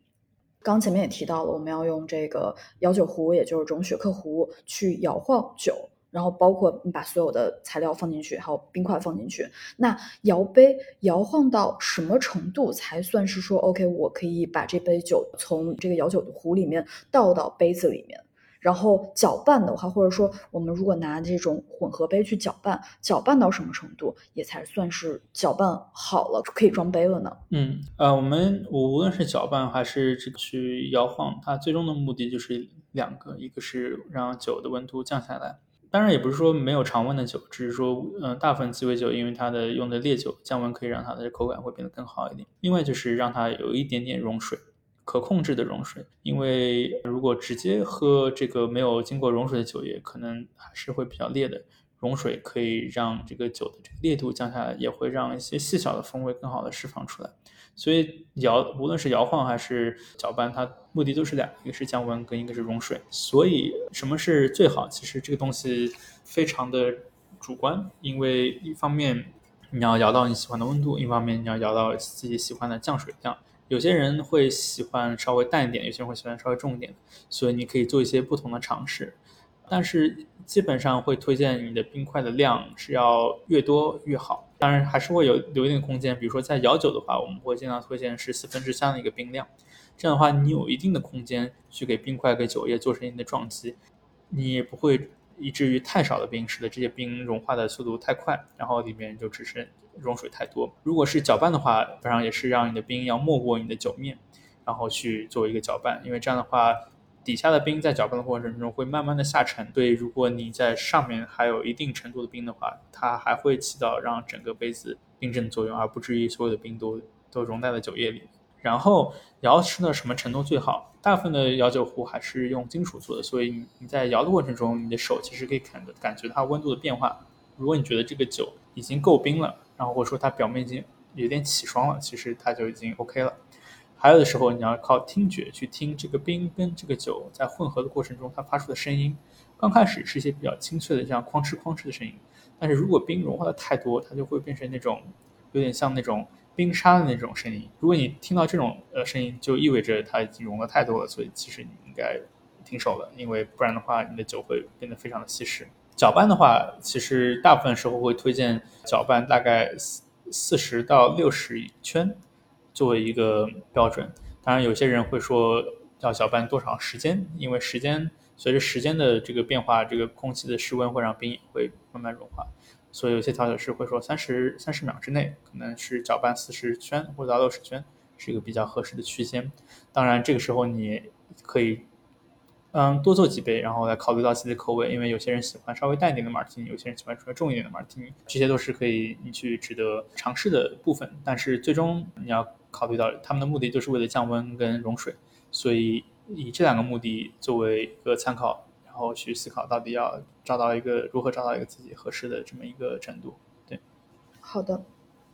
刚前面也提到了，我们要用这个摇酒壶，也就是这种雪克壶去摇晃酒。然后包括你把所有的材料放进去，还有冰块放进去。那摇杯摇晃到什么程度才算是说 OK？我可以把这杯酒从这个摇酒的壶里面倒到杯子里面。然后搅拌的话，或者说我们如果拿这种混合杯去搅拌，搅拌到什么程度也才算是搅拌好了，可以装杯了呢？嗯，呃，我们我无论是搅拌还是这个去摇晃，它最终的目的就是两个，一个是让酒的温度降下来。当然也不是说没有常温的酒，只是说，嗯，大部分鸡尾酒因为它的用的烈酒降温可以让它的口感会变得更好一点。另外就是让它有一点点融水，可控制的融水。因为如果直接喝这个没有经过融水的酒液，可能还是会比较烈的。融水可以让这个酒的这个烈度降下来，也会让一些细小的风味更好的释放出来。所以摇，无论是摇晃还是搅拌，它目的都是两，一个是降温，跟一个是融水。所以什么是最好？其实这个东西非常的主观，因为一方面你要摇到你喜欢的温度，一方面你要摇到自己喜欢的降水量。有些人会喜欢稍微淡一点，有些人会喜欢稍微重一点，所以你可以做一些不同的尝试。但是基本上会推荐你的冰块的量是要越多越好，当然还是会有留一定空间。比如说在摇酒的话，我们会尽量推荐是四分之三的一个冰量，这样的话你有一定的空间去给冰块给酒液做成一定的撞击，你也不会以至于太少的冰使得这些冰融化的速度太快，然后里面就只剩融水太多。如果是搅拌的话，本上也是让你的冰要没过你的酒面，然后去做一个搅拌，因为这样的话。底下的冰在搅拌的过程中会慢慢的下沉，所以如果你在上面还有一定程度的冰的话，它还会起到让整个杯子冰镇的作用，而不至于所有的冰都都融在了酒液里。然后摇是到什么程度最好？大部分的摇酒壶还是用金属做的，所以你在摇的过程中，你的手其实可以感感觉它温度的变化。如果你觉得这个酒已经够冰了，然后或者说它表面已经有点起霜了，其实它就已经 OK 了。还有的时候，你要靠听觉去听这个冰跟这个酒在混合的过程中它发出的声音，刚开始是一些比较清脆的，像哐哧哐哧的声音。但是如果冰融化的太多，它就会变成那种有点像那种冰沙的那种声音。如果你听到这种呃声音，就意味着它已经融了太多了，所以其实你应该停手了，因为不然的话，你的酒会变得非常的稀释。搅拌的话，其实大部分时候会推荐搅拌大概四四十到六十圈作为一个标准。当然，有些人会说要搅拌多少时间，因为时间。随着时间的这个变化，这个空气的室温会让冰也会慢慢融化，所以有些调酒师会说三十三十秒之内可能是搅拌四十圈或者到六十圈是一个比较合适的区间。当然，这个时候你可以嗯多做几杯，然后来考虑到自己的口味，因为有些人喜欢稍微淡一点的马提尼，有些人喜欢稍微重一点的马提尼，这些都是可以你去值得尝试的部分。但是最终你要考虑到他们的目的就是为了降温跟融水，所以。以这两个目的作为一个参考，然后去思考到底要找到一个如何找到一个自己合适的这么一个程度。对，好的，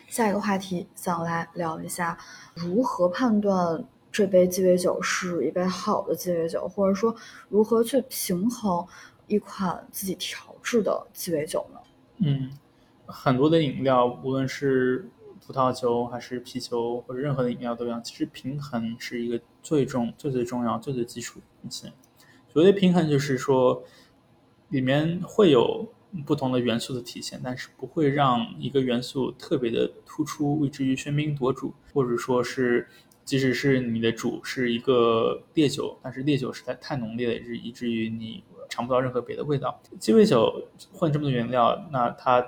下一个话题想来聊一下如何判断这杯鸡尾酒是一杯好的鸡尾酒，或者说如何去平衡一款自己调制的鸡尾酒呢？嗯，很多的饮料，无论是葡萄酒还是啤酒或者任何的饮料都一样，其实平衡是一个。最重、最最重要、最最基础的东西。所谓的平衡，就是说里面会有不同的元素的体现，但是不会让一个元素特别的突出，以至于喧宾夺主，或者说是即使是你的主是一个烈酒，但是烈酒实在太浓烈了，以至于你尝不到任何别的味道。鸡尾酒混这么多原料，那它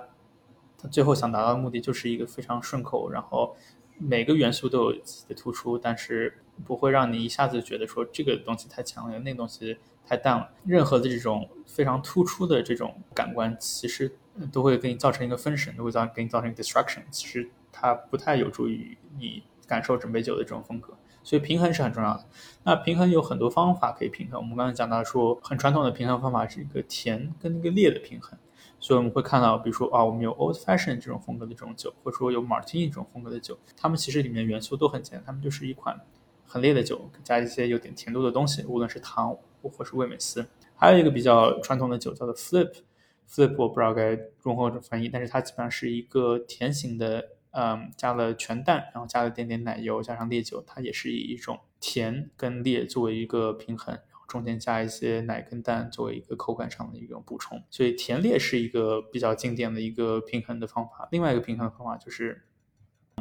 它最后想达到的目的就是一个非常顺口，然后。每个元素都有自己的突出，但是不会让你一下子觉得说这个东西太强烈，那个东西太淡了。任何的这种非常突出的这种感官，其实都会给你造成一个分神，都会造给你造成一个 distraction。其实它不太有助于你感受整杯酒的这种风格，所以平衡是很重要的。那平衡有很多方法可以平衡，我们刚才讲到说，很传统的平衡方法是一个甜跟一个烈的平衡。所以我们会看到，比如说啊，我们有 old fashion 这种风格的这种酒，或者说有 martini 这种风格的酒，它们其实里面元素都很简单，它们就是一款很烈的酒，加一些有点甜度的东西，无论是糖或是味美思。还有一个比较传统的酒叫做 flip，flip 我不知道该如何翻译，但是它基本上是一个甜型的，嗯，加了全蛋，然后加了点点奶油，加上烈酒，它也是以一种甜跟烈作为一个平衡。然后中间加一些奶跟蛋作为一个口感上的一种补充，所以甜烈是一个比较经典的一个平衡的方法。另外一个平衡方法就是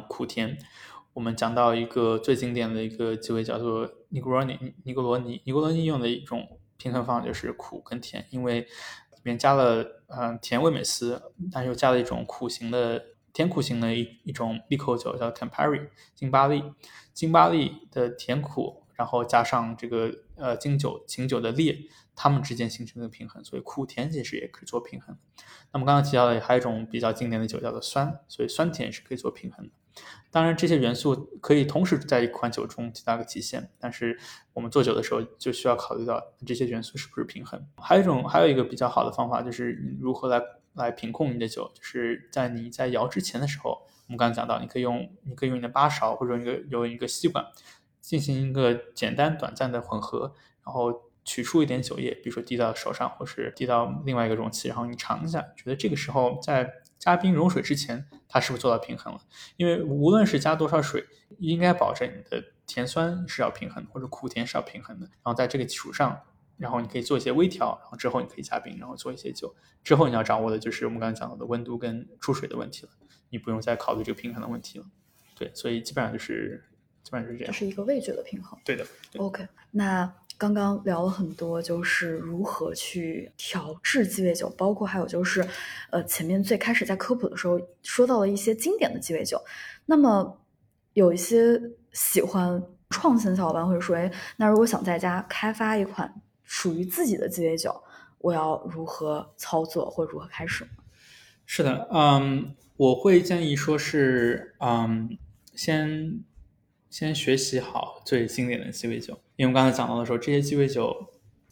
苦甜。我们讲到一个最经典的一个鸡尾叫做尼古罗尼，尼古罗尼，尼古罗尼用的一种平衡方法就是苦跟甜，因为里面加了嗯甜味美思，但又加了一种苦型的甜苦型的一一种利口酒叫 Campari 金巴利，金巴利的甜苦。然后加上这个呃金酒、琴酒的烈，它们之间形成的平衡，所以苦甜其实也可以做平衡。那么刚刚提到的还有一种比较经典的酒叫做酸，所以酸甜是可以做平衡的。当然这些元素可以同时在一款酒中起到个体现，但是我们做酒的时候就需要考虑到这些元素是不是平衡。还有一种还有一个比较好的方法就是如何来来品控你的酒，就是在你在摇之前的时候，我们刚刚讲到你可以用你可以用你的八勺或者一个用一个吸管。进行一个简单短暂的混合，然后取出一点酒液，比如说滴到手上，或是滴到另外一个容器，然后你尝一下，觉得这个时候在加冰融水之前，它是不是做到平衡了？因为无论是加多少水，应该保证你的甜酸是要平衡，或者苦甜是要平衡的。然后在这个基础上，然后你可以做一些微调，然后之后你可以加冰，然后做一些酒。之后你要掌握的就是我们刚才讲到的温度跟出水的问题了，你不用再考虑这个平衡的问题了。对，所以基本上就是。基本上是这样，是一个味觉的平衡。对的。OK，那刚刚聊了很多，就是如何去调制鸡尾酒，包括还有就是，呃，前面最开始在科普的时候说到了一些经典的鸡尾酒。那么有一些喜欢创新的小伙伴会说：“哎，那如果想在家开发一款属于自己的鸡尾酒，我要如何操作或如何开始？”是的，嗯，我会建议说是，嗯，先。先学习好最经典的鸡尾酒，因为我刚才讲到的时候，这些鸡尾酒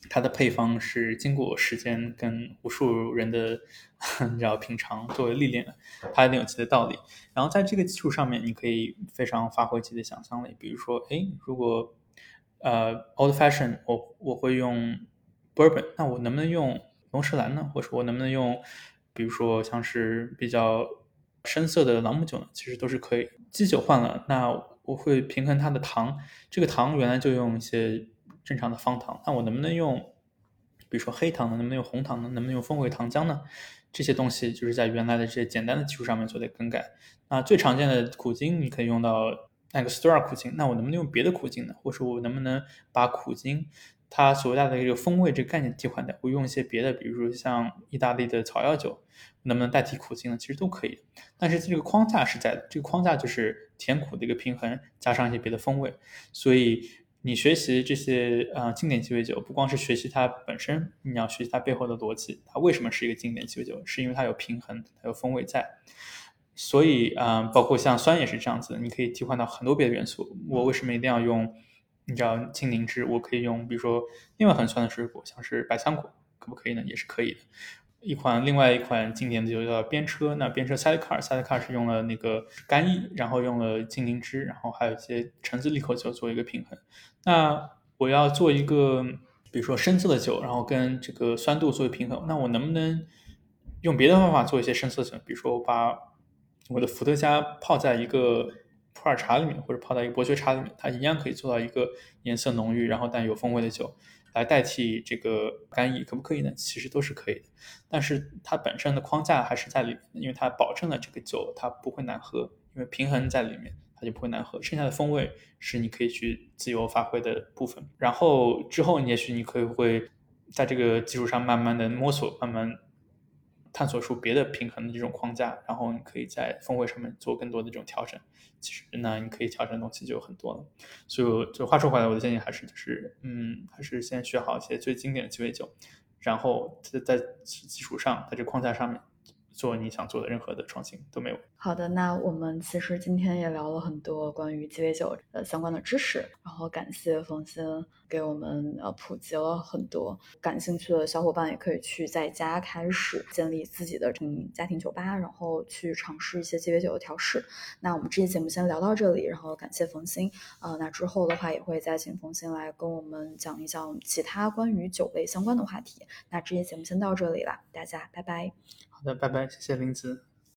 它的配方是经过时间跟无数人的 [LAUGHS] 你知道品尝作为历练的，它一定有其的道理。然后在这个基础上面，你可以非常发挥自己的想象力。比如说，哎，如果呃 old fashion，我我会用 bourbon，那我能不能用龙舌兰呢？或者我能不能用，比如说像是比较深色的朗姆酒呢？其实都是可以。基酒换了，那我会平衡它的糖。这个糖原来就用一些正常的方糖，那我能不能用，比如说黑糖呢？能不能用红糖呢？能不能用风味糖浆呢？这些东西就是在原来的这些简单的基础上面做的更改。那最常见的苦精你可以用到那个 store 苦精，那我能不能用别的苦精呢？或者说我能不能把苦精它所带的一个风味这个概念替换掉？我用一些别的，比如说像意大利的草药酒，能不能代替苦精呢？其实都可以。但是这个框架是在的，这个框架就是甜苦的一个平衡，加上一些别的风味，所以。你学习这些呃经典鸡尾酒，不光是学习它本身，你要学习它背后的逻辑，它为什么是一个经典鸡尾酒？是因为它有平衡，它有风味在。所以啊，包括像酸也是这样子，你可以替换到很多别的元素。我为什么一定要用？你知道青柠汁，我可以用，比如说另外很酸的水果，像是百香果，可不可以呢？也是可以的。一款另外一款经典的酒叫边车，那边车 Sidecar，Sidecar 是用了那个干邑，然后用了青柠汁，然后还有一些橙子利口酒做一个平衡。那我要做一个，比如说深色的酒，然后跟这个酸度做一个平衡，那我能不能用别的方法做一些深色酒？比如说我把我的伏特加泡在一个普洱茶里面，或者泡在一个伯爵茶里面，它一样可以做到一个颜色浓郁，然后带有风味的酒。来代替这个干邑可不可以呢？其实都是可以的，但是它本身的框架还是在里面，因为它保证了这个酒它不会难喝，因为平衡在里面，它就不会难喝。剩下的风味是你可以去自由发挥的部分。然后之后你，也许你可以会在这个基础上慢慢的摸索，慢慢。探索出别的平衡的这种框架，然后你可以在峰会上面做更多的这种调整。其实呢，你可以调整的东西就很多了。所以，就话说回来，我的建议还是就是，嗯，还是先学好一些最经典的鸡尾酒，然后在在基础上，在这框架上面。做你想做的任何的创新都没有。好的，那我们其实今天也聊了很多关于鸡尾酒呃相关的知识，然后感谢冯鑫给我们呃普及了很多。感兴趣的小伙伴也可以去在家开始建立自己的嗯家庭酒吧，然后去尝试一些鸡尾酒的调试。那我们这期节目先聊到这里，然后感谢冯鑫呃，那之后的话也会再请冯鑫来跟我们讲一讲其他关于酒类相关的话题。那这期节目先到这里了，大家拜拜。那拜拜，谢谢林子。